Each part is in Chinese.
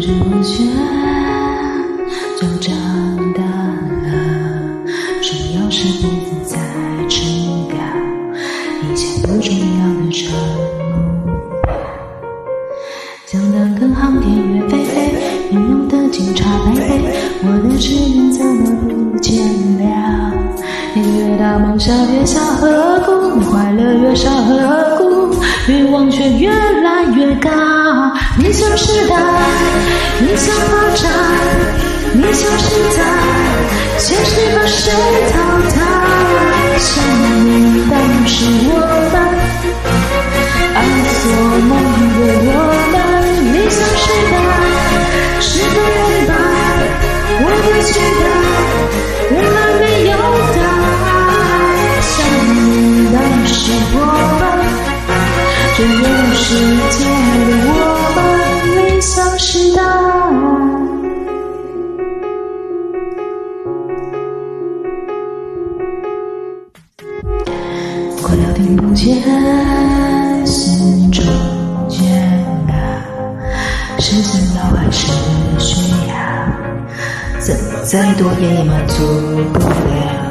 不知不觉就长大了，重要是彼此才知道一切不重要的承诺。想当个航天员飞飞，英勇的警察贝贝，我的志愿怎么不见了？你越大梦想越小河谷，快乐越少河谷，欲望却越来越高。你想时代，你想发展，你想是在，现实把谁淘汰？想你当时我们，爱做梦我要听不见心中煎熬，时间到还是需要，怎么再多也满足不了。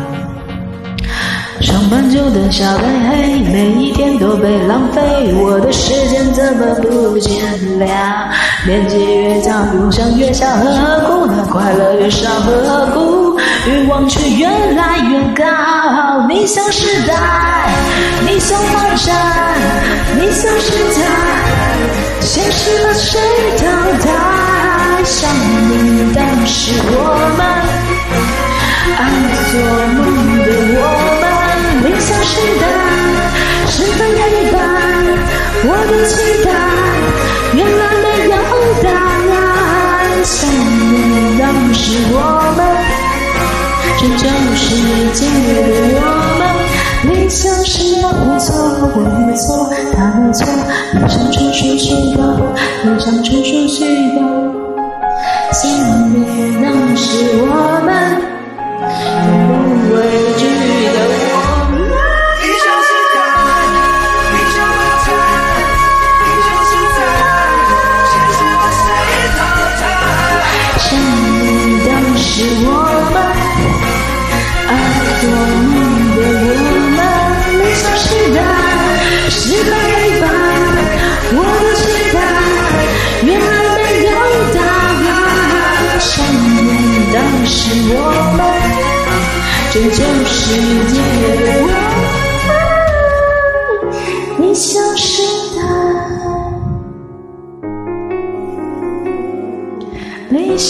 上班就等下班黑，每一天都被浪费，我的时间怎么不见了？年纪越长，梦想越小，何苦呢？快乐越少，何苦？欲望却越来越高。你想时代，你想发展，你想实在，现实把谁淘汰？想你但是我我的期待？原来没有答案。想你当时我们，这就是今日的我们。理想时代，没错，我没错，他没错。理想纯属虚构，理想纯时我们，这就是今夜的。我们，理想时代，理想